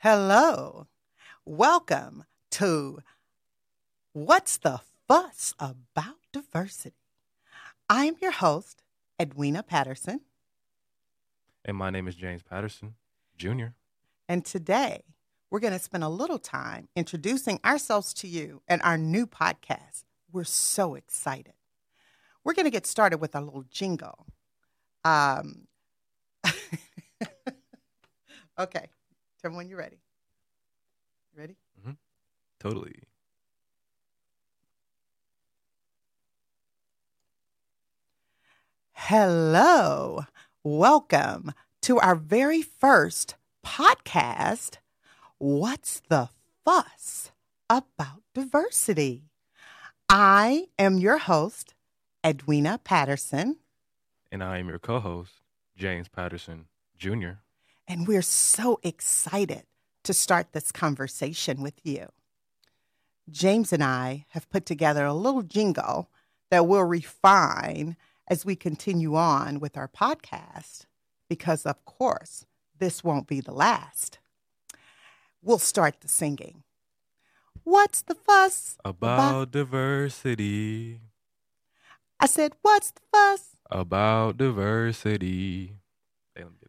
Hello. Welcome to What's the Fuss About Diversity? I'm your host, Edwina Patterson, And my name is James Patterson, Jr. and today we're going to spend a little time introducing ourselves to you and our new podcast. We're so excited. We're going to get started with a little jingle. Um, okay, tell me when you're ready. Ready? Mm-hmm. Totally. Hello. Welcome to our very first podcast. What's the fuss about diversity? I am your host, Edwina Patterson, And I am your co host, James Patterson, Jr. and we're so excited to start this conversation with you. James and I have put together a little jingle that we'll refine as we continue on with our podcast, because of course, this won't be the last. We'll start the singing. What's the fuss? About diversity. I said, What's the fuss? About diversity. Hey, let me get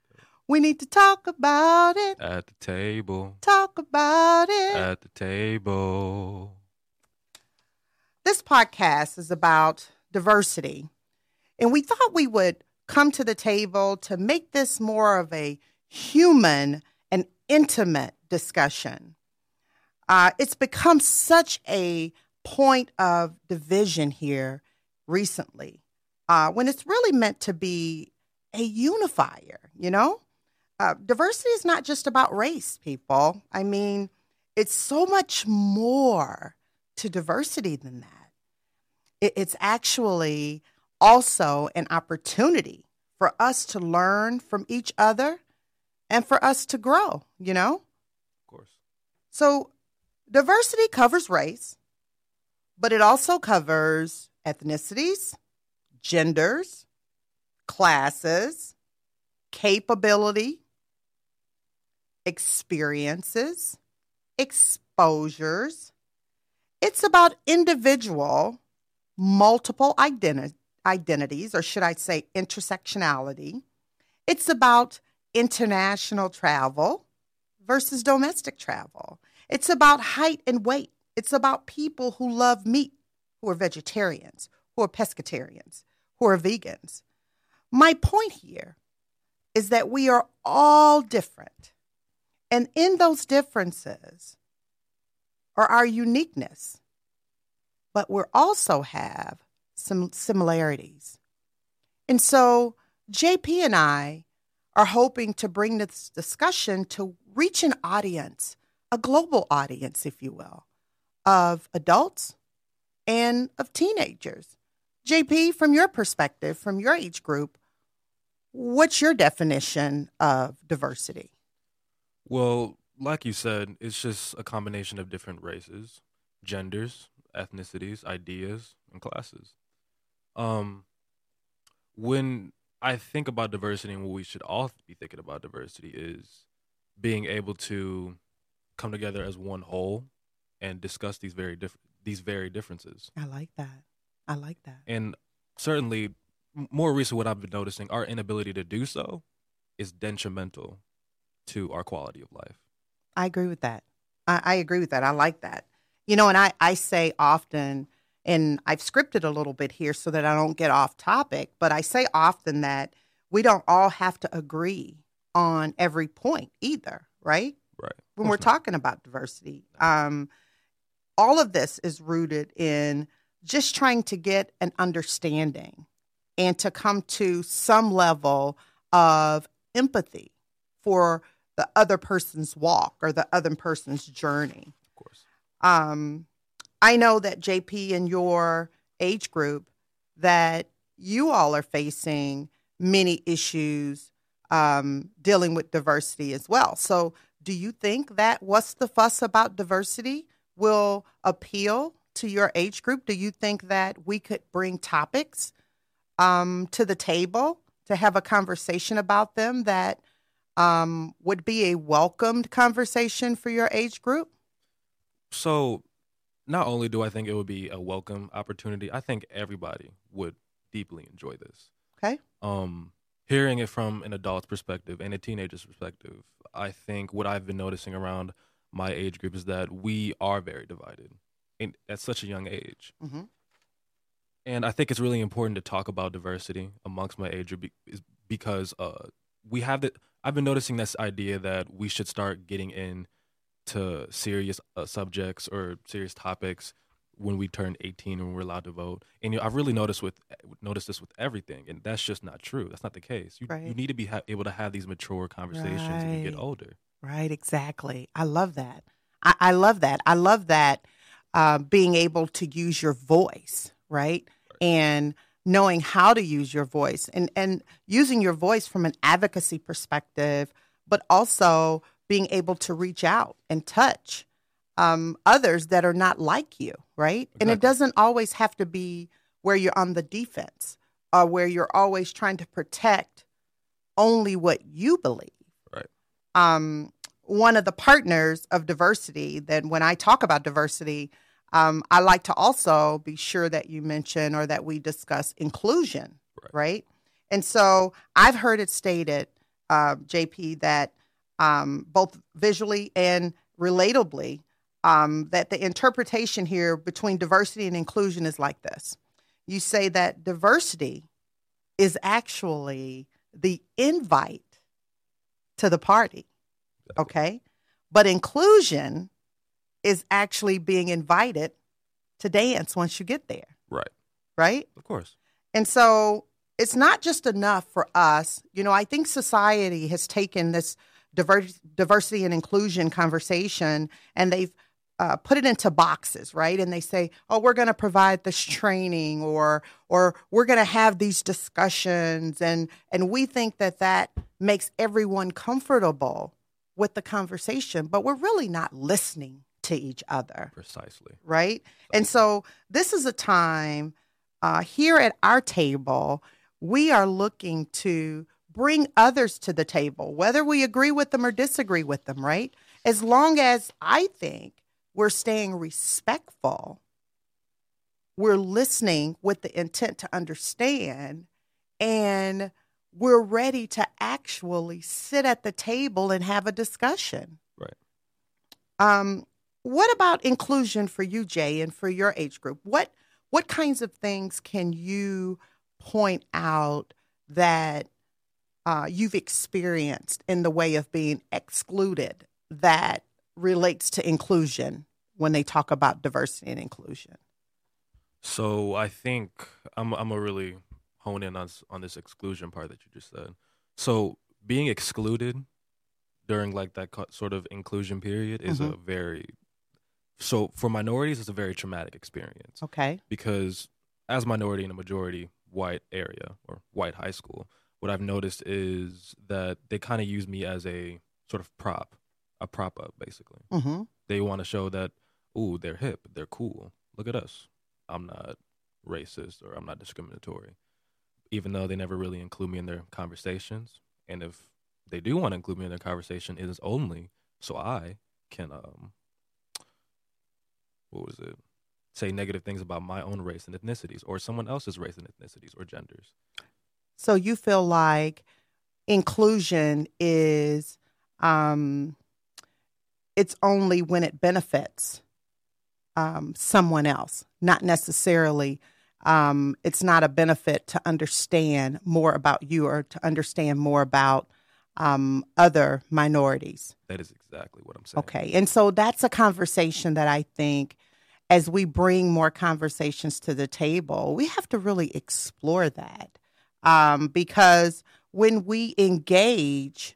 We need to talk about it. At the table. Talk about it. At the table. this podcast is about diversity. And we thought we would come to the table to make this more of a human and intimate discussion. Uh, it's become such a point of division here recently uh, when it's really meant to be a unifier, you know? Uh, diversity is not just about race, people. I mean, it's so much more to diversity than that. It, it's actually also an opportunity for us to learn from each other and for us to grow, you know? Of course. So, diversity covers race, but it also covers ethnicities, genders, classes, capability, experiences, exposures. It's about individual, multiple identi- identities, or should I say intersectionality. It's about international travel versus domestic travel. It's about height and weight. It's about people who love meat, who are vegetarians, who are pescatarians, who are vegans. My point here is that we are all different. And in those differences are our uniqueness, but we also have some similarities. And so JP and I are hoping to bring this discussion to reach an audience, a global audience, if you will, of adults and of teenagers. JP, from your perspective, from your age group, what's your definition of diversity? Well, like you said, it's just a combination of different races, genders, ethnicities, ideas, and classes. Um, when I think about diversity and what we should all be thinking about diversity is being able to come together as one whole and discuss these very different these very differences. I like that. I like that. And certainly, more recent, what I've been noticing, our inability to do so is detrimental to our quality of life. I agree with that. I, I agree with that. I like that. You know, and I, I say often, and I've scripted a little bit here so that I don't get off topic, but I say often that we don't all have to agree on every point either, right? Right. When we're talking about diversity. Um, all of this is rooted in just trying to get an understanding and to come to some level of empathy for the other person's walk or the other person's journey. of course. Um, I know that JP in your age group that you all are facing many issues um, dealing with diversity as well. So, do you think that what's the fuss about diversity will appeal to your age group? Do you think that we could bring topics um, to the table to have a conversation about them that um, would be a welcomed conversation for your age group? So, not only do I think it would be a welcome opportunity, I think everybody would deeply enjoy this. Okay. Um, hearing it from an adult's perspective and a teenager's perspective, I think what I've been noticing around my age group is that we are very divided in, at such a young age. Mm-hmm. And I think it's really important to talk about diversity amongst my age group because uh, we have the. I've been noticing this idea that we should start getting in to serious uh, subjects or serious topics when we turn 18 and we're allowed to vote. And you know, I've really noticed with noticed this with everything, and that's just not true. That's not the case. You Right. you need to be ha- able to have these mature conversations when you get older. Right, exactly. I love that. I, I love that. I love that uh, being able to use your voice, right? And knowing how to use your voice and, and using your voice from an advocacy perspective, but also being able to reach out and touch um, others that are not like you, right? And it doesn't always have to be where you're on the defense or where you're always trying to protect only what you believe. Um, one of the partners of diversity, then when I talk about diversity, um, I like to also be sure that you mention or that we discuss inclusion, right? Right. And so I've heard it stated, uh, JP, that um, both visually and relatably, um, that the interpretation here between diversity and inclusion is like this. You say that diversity is actually the invite to the party. Okay. But inclusion is actually being invited to dance once you get there. Right. Right. Of course. And so it's not just enough for us. You know, I think society has taken this diver- diversity and inclusion conversation and they've uh, put it into boxes, right? And they say, "Oh, we're going to provide this training, or or we're going to have these discussions," and and we think that that makes everyone comfortable with the conversation, but we're really not listening to each other Precisely. right? And so this is a time uh, here at our table, we are looking to bring others to the table, whether we agree with them or disagree with them, right? As long as I think we're staying respectful, we're listening with the intent to understand, and we're ready to actually sit at the table and have a discussion. Right. Um, what about inclusion for you, Jay, and for your age group? What what kinds of things can you point out that uh, you've experienced in the way of being excluded that relates to inclusion when they talk about diversity and inclusion? So I think I'm I'm gonna really hone in on on this exclusion part that you just said. So being excluded during like that sort of inclusion period is a very so for minorities it's a very traumatic experience. Okay. because as minority in a majority white area or white high school, what I've noticed is that they kind of use me as a sort of prop, a prop up basically. Mm-hmm. they want to show that ooh they're hip they're cool. Look at us. I'm not racist or i'm not discriminatory. Even though they never really include me in their conversations. And if they do want to include me in their conversation it is only so i can um what was it say negative things about my own race and ethnicities or someone else's race and ethnicities or genders So you feel like inclusion is um, it's only when it benefits um, someone else, not necessarily. Um, it's not a benefit to understand more about you or to understand more about um, other minorities. that is exactly what i'm saying Okay. And so that's a conversation that I think as we bring more conversations to the table, we have to really explore that. Um, because when we engage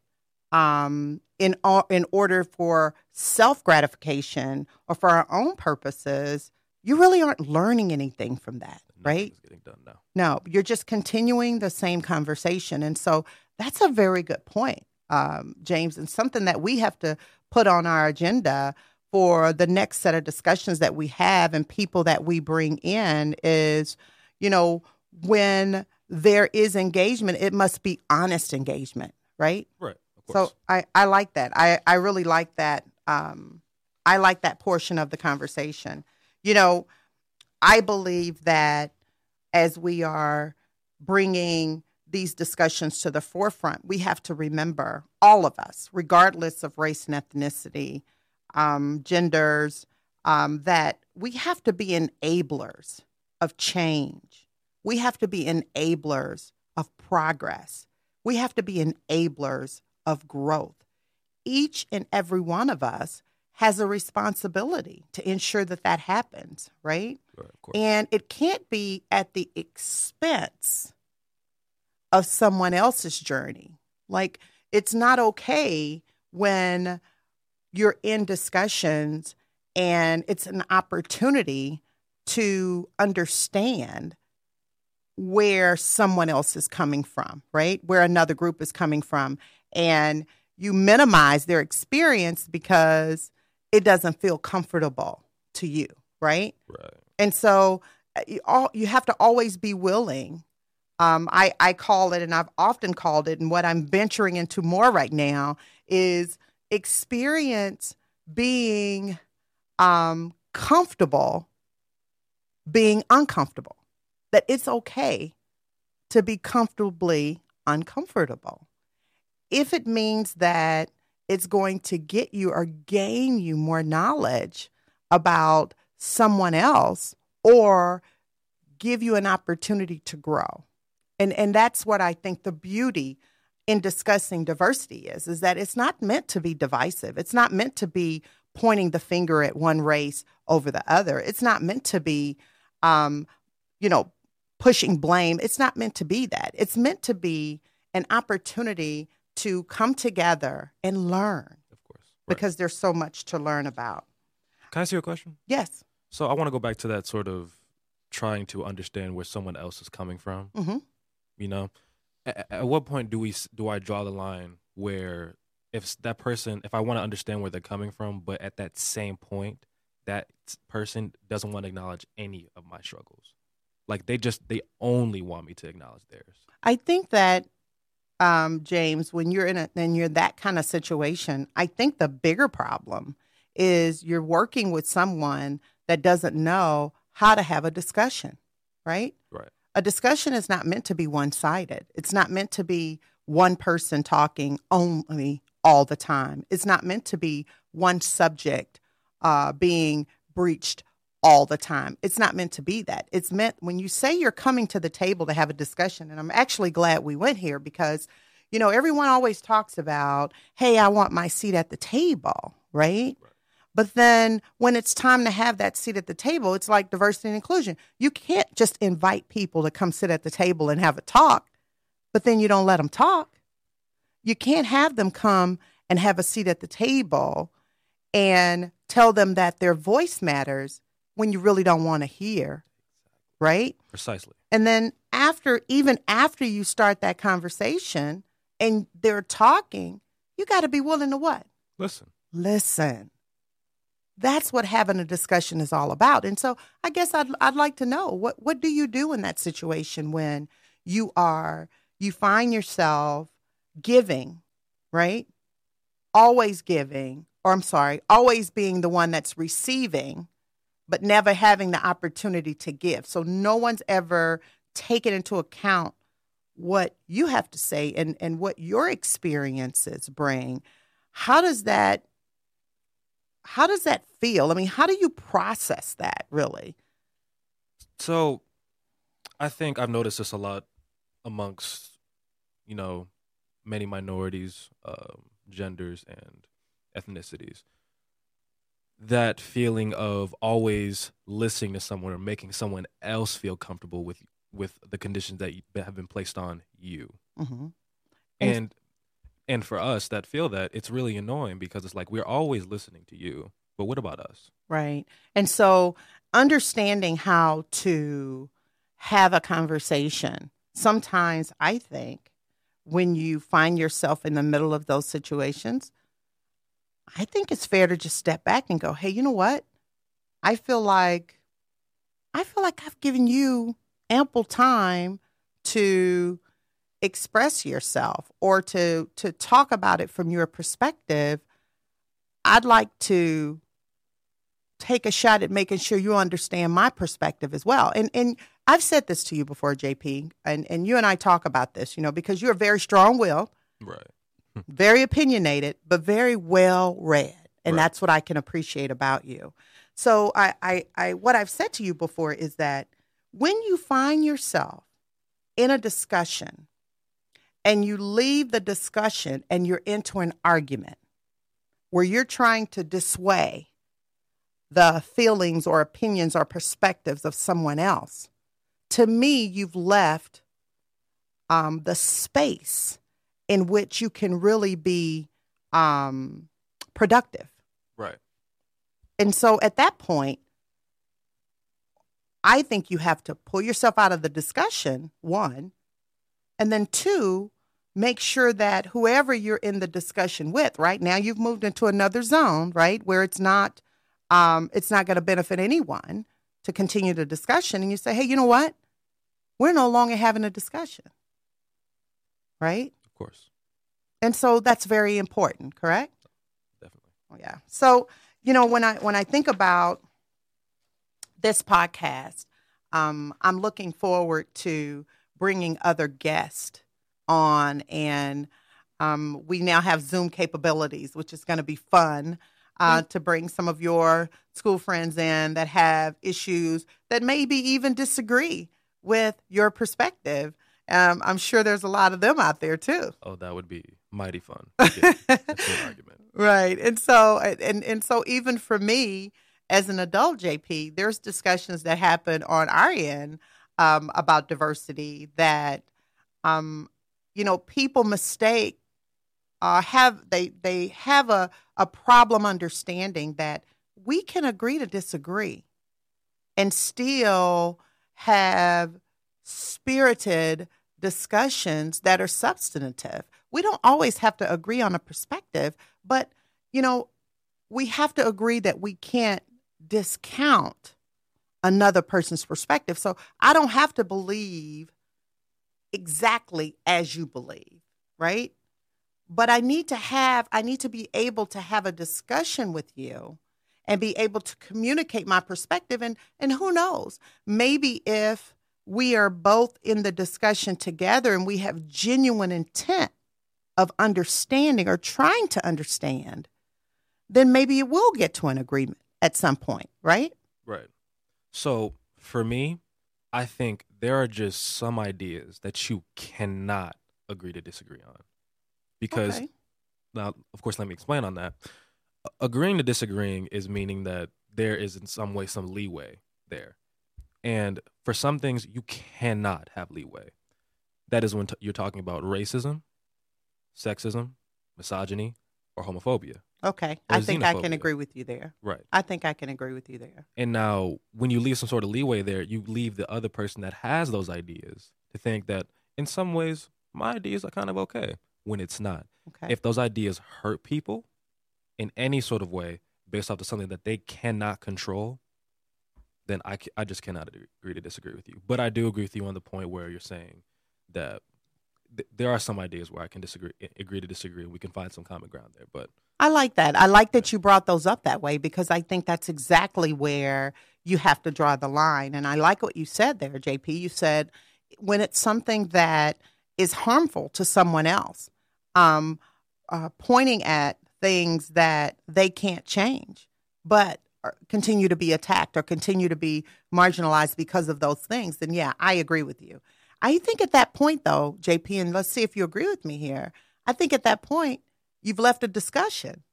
um, in, in order for self gratification or for our own purposes, you really aren't learning anything from that, right? Getting done now No, you're just continuing the same conversation. And so that's a very good point, um, James, and something that we have to put on our agenda for the next set of discussions that we have and people that we bring in is, you know, when there is engagement, it must be honest engagement, right? right Of course. So I, I like that. I, I really like that. Um, I like that portion of the conversation. You know, I believe that as we are bringing these discussions to the forefront, we have to remember all of us, regardless of race and ethnicity, um, genders, um, that we have to be enablers of change. We have to be enablers of progress. We have to be enablers of growth. Each and every one of us has a responsibility to ensure that that happens, right? Right. And it can't be at the expense of someone else's journey. Like, it's not okay when you're in discussions and it's an opportunity to understand where someone else is coming from, right? Where another group is coming from. And you minimize their experience because it doesn't feel comfortable to you, right? right. And so uh, you, all, you have to always be willing. Um, I, I call it, and I've often called it, and what I'm venturing into more right now is experience being um, comfortable being uncomfortable. That it's okay to be comfortably uncomfortable. If it means that it's going to get you or gain you more knowledge about someone else or give you an opportunity to grow. And and that's what I think the beauty in discussing diversity is is that it's not meant to be divisive. It's not meant to be pointing the finger at one race over the other. It's not meant to be um, you know, pushing blame. It's not meant to be that. It's meant to be an opportunity to come together and learn Of course. Right. because there's so much to learn about. Can I ask you a question? Yes. So I want to go back to that sort of trying to understand where someone else is coming from. hmm You know, at, at what point do we do I draw the line where if that person, if I want to understand where they're coming from, but at that same point, that person doesn't want to acknowledge any of my struggles, like they just they only want me to acknowledge theirs. I think that um, James, when you're in a when you're that kind of situation, I think the bigger problem is you're working with someone that doesn't know how to have a discussion, right? Right. A discussion is not meant to be one sided. It's not meant to be one person talking only all the time. It's not meant to be one subject uh, being breached all the time. It's not meant to be that. It's meant when you say you're coming to the table to have a discussion, and I'm actually glad we went here because, you know, everyone always talks about, hey, I want my seat at the table, right? Right. But then when it's time to have that seat at the table, it's like diversity and inclusion. You can't just invite people to come sit at the table and have a talk, but then you don't let them talk. You can't have them come and have a seat at the table and tell them that their voice matters when you really don't want to hear, right? Precisely. And then after, even after you start that conversation and they're talking, you got to be willing to what? Listen. Listen. That's what having a discussion is all about. And so I guess I'd, I'd like to know what, what do you do in that situation when you are, you find yourself giving, right? Always giving, or I'm sorry, always being the one that's receiving, but never having the opportunity to give. So no one's ever taken into account what you have to say and, and what your experiences bring. How does that how does that feel? I mean, how do you process that really? So, I think I've noticed this a lot amongst, you know, many minorities, um, genders, and ethnicities. That feeling of always listening to someone or making someone else feel comfortable with with the conditions that that have been placed on you, Mm-hmm. And- and and for us that feel that it's really annoying because it's like we're always listening to you, but what about us? Right. And so understanding how to have a conversation. Sometimes I think when you find yourself in the middle of those situations, I think it's fair to just step back and go, "Hey, you know what? I feel like I feel like I've given you ample time to express yourself or to to talk about it from your perspective, I'd like to take a shot at making sure you understand my perspective as well. And and I've said this to you before, JP, and, and you and I talk about this, you know, because you're very strong willed, Right. very opinionated, but very well read. And Right. that's what I can appreciate about you. So I, I, I what I've said to you before is that when you find yourself in a discussion and you leave the discussion and you're into an argument where you're trying to dissuade the feelings or opinions or perspectives of someone else, to me, you've left um, the space in which you can really be um, productive. Right. And so at that point, I think you have to pull yourself out of the discussion, one, and then two, make sure that whoever you're in the discussion with, right now you've moved into another zone, right, where it's not um, it's not going to benefit anyone to continue the discussion, and you say, hey, you know what? We're no longer having a discussion, right? Of course. And so that's very important, correct? Definitely. Oh, yeah. So, you know, when I when I think about this podcast, um, I'm looking forward to bringing other guests on, and um, we now have Zoom capabilities, which is going to be fun uh, to bring some of your school friends in that have issues that maybe even disagree with your perspective. Um, I'm sure there's a lot of them out there too. Oh, that would be mighty fun. Yeah, argument. Right. And so and and so even for me as an adult JP, there's discussions that happen on our end um, about diversity that um, you know, people mistake uh, have they they have a, a problem understanding that we can agree to disagree and still have spirited discussions that are substantive. We don't always have to agree on a perspective, but you know, we have to agree that we can't discount another person's perspective. So I don't have to believe exactly as you believe, right? But I need to have I need to be able to have a discussion with you and be able to communicate my perspective and and who knows, maybe if we are both in the discussion together and we have genuine intent of understanding or trying to understand, then maybe it will get to an agreement at some point, right? Right. So for me, I think there are just some ideas that you cannot agree to disagree on. Because Okay. now, of course, let me explain on that. Agreeing to disagreeing is meaning that there is in some way some leeway there. And for some things, you cannot have leeway. That is when t- you're talking about racism, sexism, misogyny, or homophobia. Okay. I think I can xenophobia. agree with you there. Right. I think I can agree with you there. And now, when you leave some sort of leeway there, you leave the other person that has those ideas to think that in some ways, my ideas are kind of okay when it's not. Okay. If those ideas hurt people in any sort of way based off of something that they cannot control, then I, I just cannot agree to disagree with you. But I do agree with you on the point where you're saying that th- there are some ideas where I can disagree, agree to disagree, and we can find some common ground there. But I like that. I like that you brought those up that way because I think that's exactly where you have to draw the line. And I like what you said there, JP. You said when it's something that is harmful to someone else, um, uh, pointing at things that they can't change, but continue to be attacked or continue to be marginalized because of those things, then yeah, I agree with you. I think at that point, though, JP, and let's see if you agree with me here. I think at that point, you've left a discussion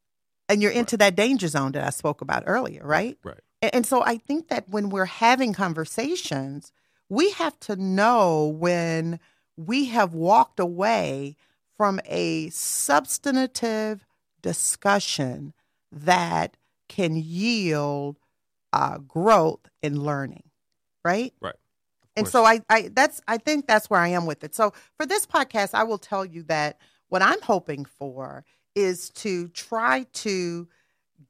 and you're into that danger zone that I spoke about earlier, right? right, And, and so I think that when we're having conversations, we have to know when we have walked away from a substantive discussion that can yield uh, growth in learning, right? right. And so I, I that's I think that's where I am with it. So for this podcast, I will tell you that what I'm hoping for is to try to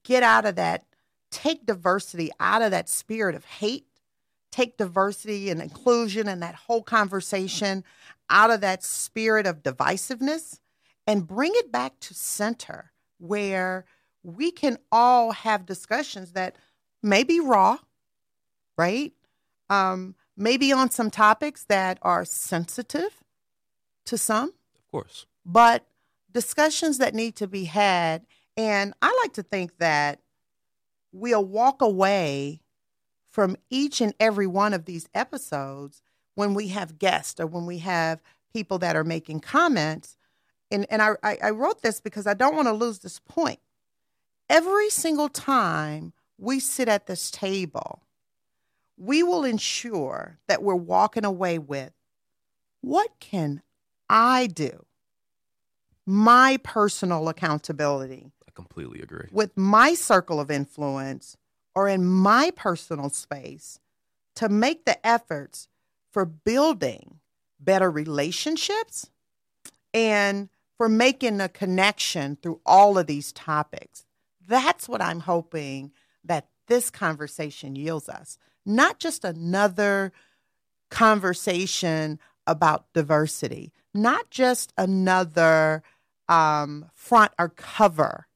get out of that, take diversity out of that spirit of hate, take diversity and inclusion and that whole conversation out of that spirit of divisiveness and bring it back to center where we can all have discussions that may be raw, right? Um, maybe on some topics that are sensitive to some. Of course. But discussions that need to be had. And I like to think that we'll walk away from each and every one of these episodes when we have guests or when we have people that are making comments. And, and I, I wrote this because I don't want to lose this point. Every single time we sit at this table, we will ensure that we're walking away with what can I do? My personal accountability. I completely agree. With my circle of influence or in my personal space to make the efforts for building better relationships and for making a connection through all of these topics. That's what I'm hoping that this conversation yields us. Not just another conversation about diversity, not just another um, front or cover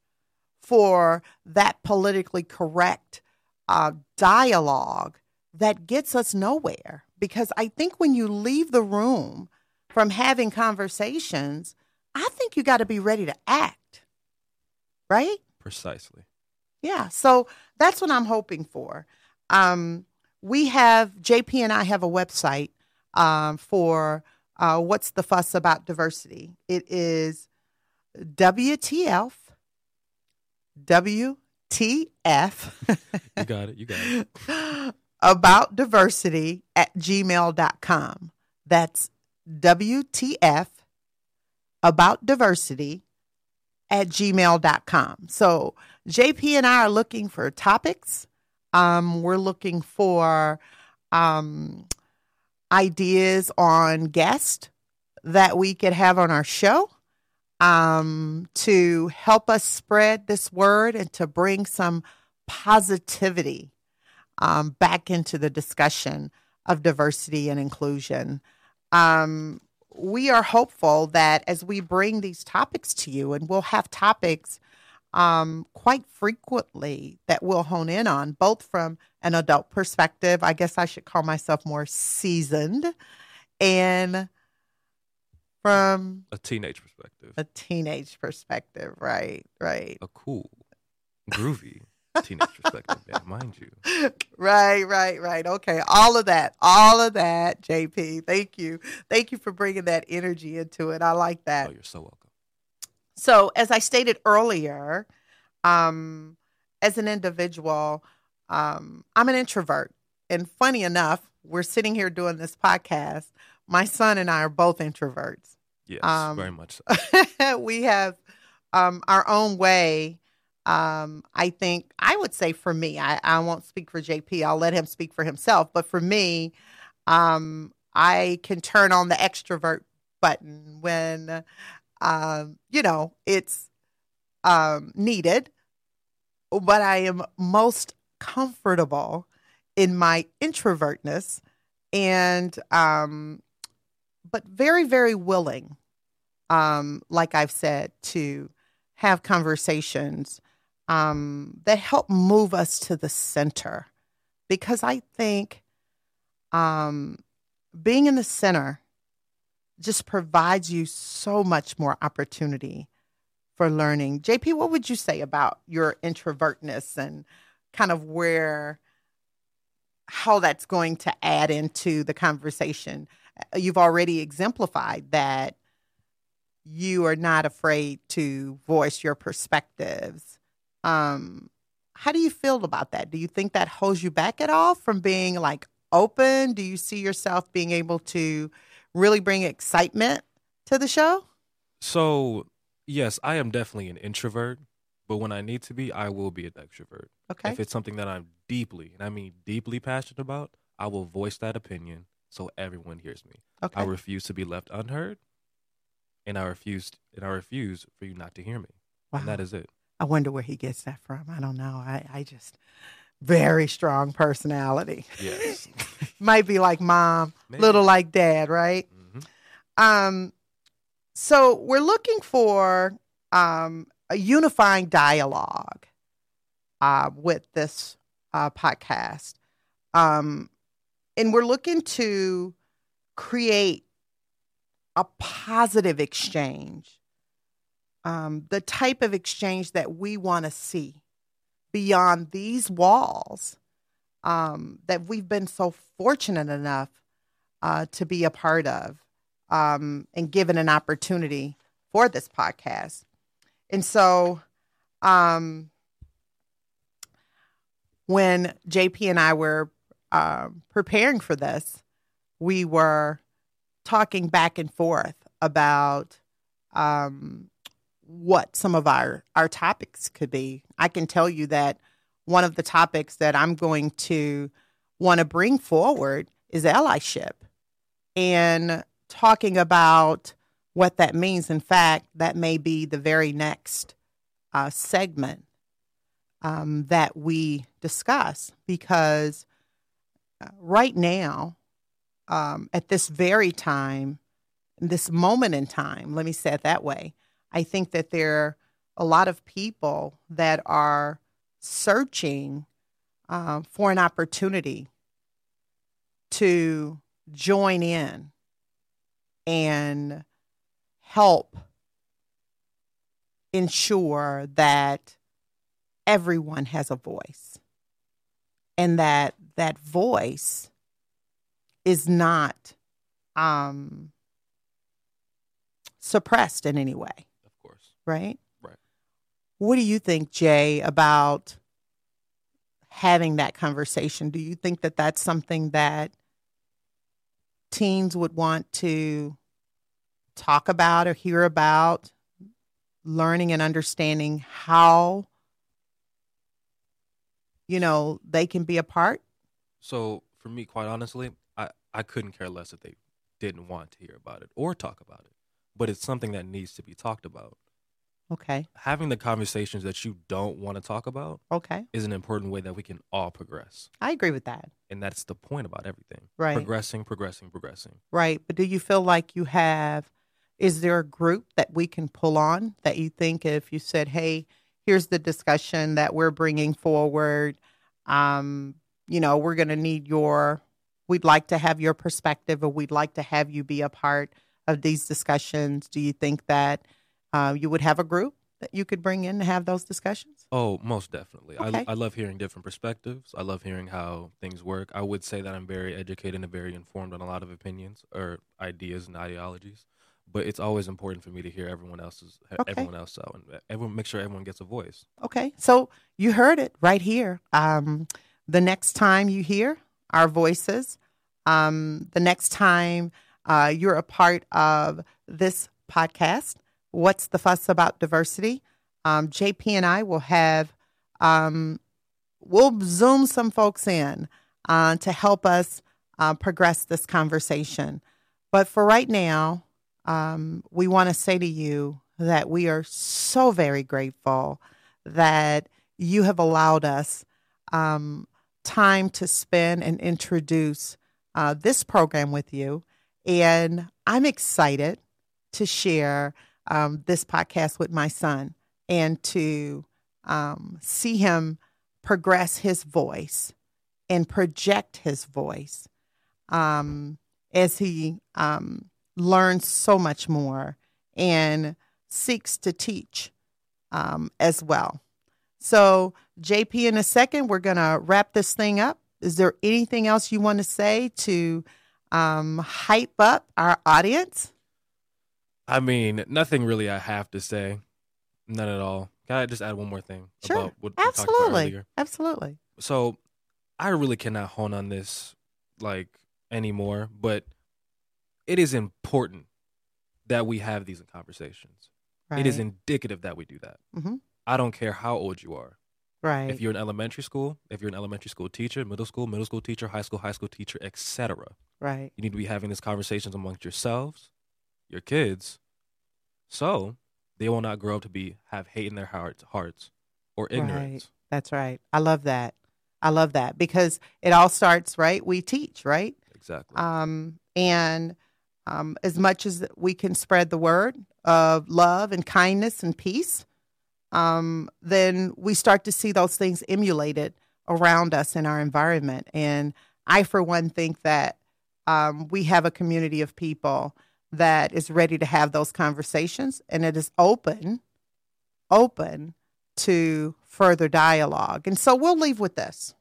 for that politically correct uh, dialogue that gets us nowhere. Because I think when you leave the room from having conversations, I think you got to be ready to act, right? Precisely. Yeah. So that's what I'm hoping for. Um, we have, JP and I have a website um, for uh, What's the Fuss About Diversity. It is WTF, WTF. you got it. You got it. About diversity at gmail.com. That's WTF about diversity at gmail.com. So JP and I are looking for topics. Um, we're looking for um, ideas on guests that we could have on our show um, to help us spread this word and to bring some positivity um, back into the discussion of diversity and inclusion. Um, we are hopeful that as we bring these topics to you, and we'll have topics um, quite frequently that we'll hone in on, both from an adult perspective. I guess I should call myself more seasoned, and from a teenage perspective. A teenage perspective, right? Right. A cool, groovy teenage perspective, yeah, mind you. Right, right, right. Okay, all of that, all of that, JP. Thank you, thank you for bringing that energy into it. I like that. Oh, you're so welcome. So, as I stated earlier, um, as an individual, um, I'm an introvert. And funny enough, we're sitting here doing this podcast. My son and I are both introverts. Yes, um, very much so. we have um, our own way. Um, I think I would say for me, I, I won't speak for JP. I'll let him speak for himself. But for me, um, I can turn on the extrovert button when um, you know, it's um, needed, but I am most comfortable in my introvertness and, um, but very, very willing, um, like I've said, to have conversations um, that help move us to the center. Because I think um, being in the center just provides you so much more opportunity for learning. JP, what would you say about your introvertness and kind of where how that's going to add into the conversation? You've already exemplified that you are not afraid to voice your perspectives. Um, how do you feel about that? Do you think that holds you back at all from being like open? Do you see yourself being able to really bring excitement to the show? So, yes, I am definitely an introvert, but when I need to be, I will be an extrovert. Okay. If it's something that I'm deeply, and I mean deeply passionate about, I will voice that opinion so everyone hears me. Okay. I refuse to be left unheard, and I refuse and I refuse for you not to hear me. Wow. And that is it. I wonder where he gets that from. I don't know. I, I just very strong personality. Yes. Might be like mom, Maybe. little like dad, right? Mm-hmm. Um, so we're looking for um, a unifying dialogue uh, with this uh, podcast. Um, and we're looking to create a positive exchange, um, the type of exchange that we want to see beyond these walls um, that we've been so fortunate enough uh, to be a part of um, and given an opportunity for this podcast. And so, um, when JP and I were uh, preparing for this, we were talking back and forth about um, what some of our, our topics could be. I can tell you that one of the topics that I'm going to want to bring forward is allyship and talking about what that means. In fact, that may be the very next uh, segment um, that we discuss because uh, right now, um, at this very time, this moment in time, let me say it that way, I think that there are a lot of people that are searching uh, for an opportunity to join in and help ensure that everyone has a voice and that that voice is not um, suppressed in any way. Right? Right. What do you think, Jay, about having that conversation? Do you think that that's something that teens would want to talk about or hear about? Learning and understanding how you know they can be a part So for me, quite honestly, I, I couldn't care less if they didn't want to hear about it or talk about it. But it's something that needs to be talked about. Okay Having the conversations that you don't want to talk about okay is an important way that we can all progress. i agree with that And that's the point about everything. Right. Progressing, progressing, progressing. right but do you feel like you have is there a group that we can pull on that you think if you said hey here's the discussion that we're bringing forward um you know we're going to need your we'd like to have your perspective or we'd like to have you be a part of these discussions do you think that uh, you would have a group that you could bring in to have those discussions Oh, most definitely. Okay. I, I love hearing different perspectives. I love hearing how things work. I would say that I'm very educated and very informed on a lot of opinions or ideas and ideologies. But it's always important for me to hear everyone else's Okay. everyone else out and everyone make sure everyone gets a voice. Okay, so you heard it right here. Um, the next time you hear our voices, um, the next time uh, you're a part of this podcast, What's the Fuss About Diversity? Um, JP and I will have, um, we'll zoom some folks in uh, to help us uh, progress this conversation. But for right now, um, we want to say to you that we are so very grateful that you have allowed us um, time to spend and introduce uh, this program with you. And I'm excited to share um, this podcast with my son and to um, see him progress his voice and project his voice um, as he um, learns so much more and seeks to teach um, as well. So, JP, in a second, we're going to wrap this thing up. Is there anything else you want to say to um, hype up our audience? I mean, nothing really I have to say. None at all. Can I just add one more thing Sure. about what we talked about Absolutely. earlier? Absolutely. so I really cannot hone on this like anymore, but it is important that we have these conversations. Right. It is indicative that we do that. Mhm. I don't care how old you are. right. If you're in elementary school, if you're an elementary school teacher, middle school, middle school teacher, high school, high school teacher, etc., right. you need to be having these conversations amongst yourselves, your kids, so they will not grow up to be have hate in their hearts, hearts or ignorance. That's right. I love that. I love that because it all starts right. We teach, right? Exactly. Um, and Um, as much as we can spread the word of love and kindness and peace, um, then we start to see those things emulated around us in our environment. And I, for one, think that um, we have a community of people that is ready to have those conversations and it is open, open to further dialogue. And so we'll leave with this.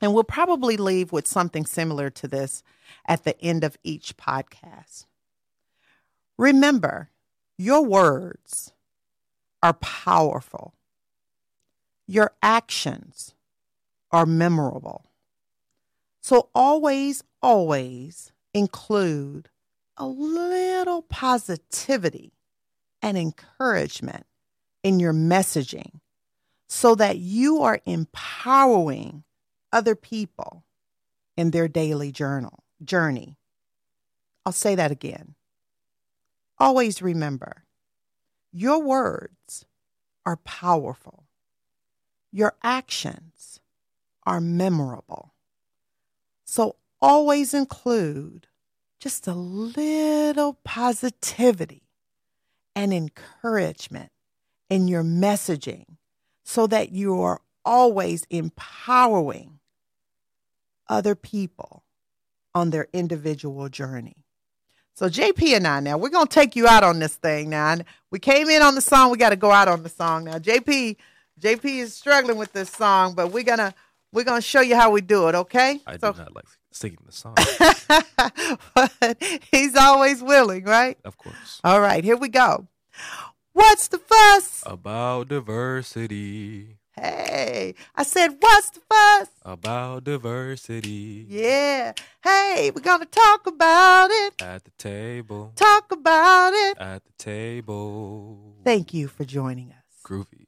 And we'll probably leave with something similar to this at the end of each podcast. Remember, your words are powerful, your actions are memorable. So always, always include a little positivity and encouragement in your messaging so that you are empowering other people in their daily journal journey. I'll say that again. Always remember your words are powerful. Your actions are memorable. So always include just a little positivity and encouragement in your messaging so that you are always empowering other people on their individual journey. So JP and I now we're gonna take you out on this thing now. We came in on the song, we got to go out on the song now. JP, JP is struggling with this song, but we're gonna we're gonna show you how we do it. Okay? I so, do not like singing the song. but he's always willing, right? Of course. All right, here we go. What's the fuss? About diversity. Hey, I said, what's the fuss? About diversity. Yeah. Hey, we're going to talk about it. At the table. Talk about it. At the table. Thank you for joining us. Groovy.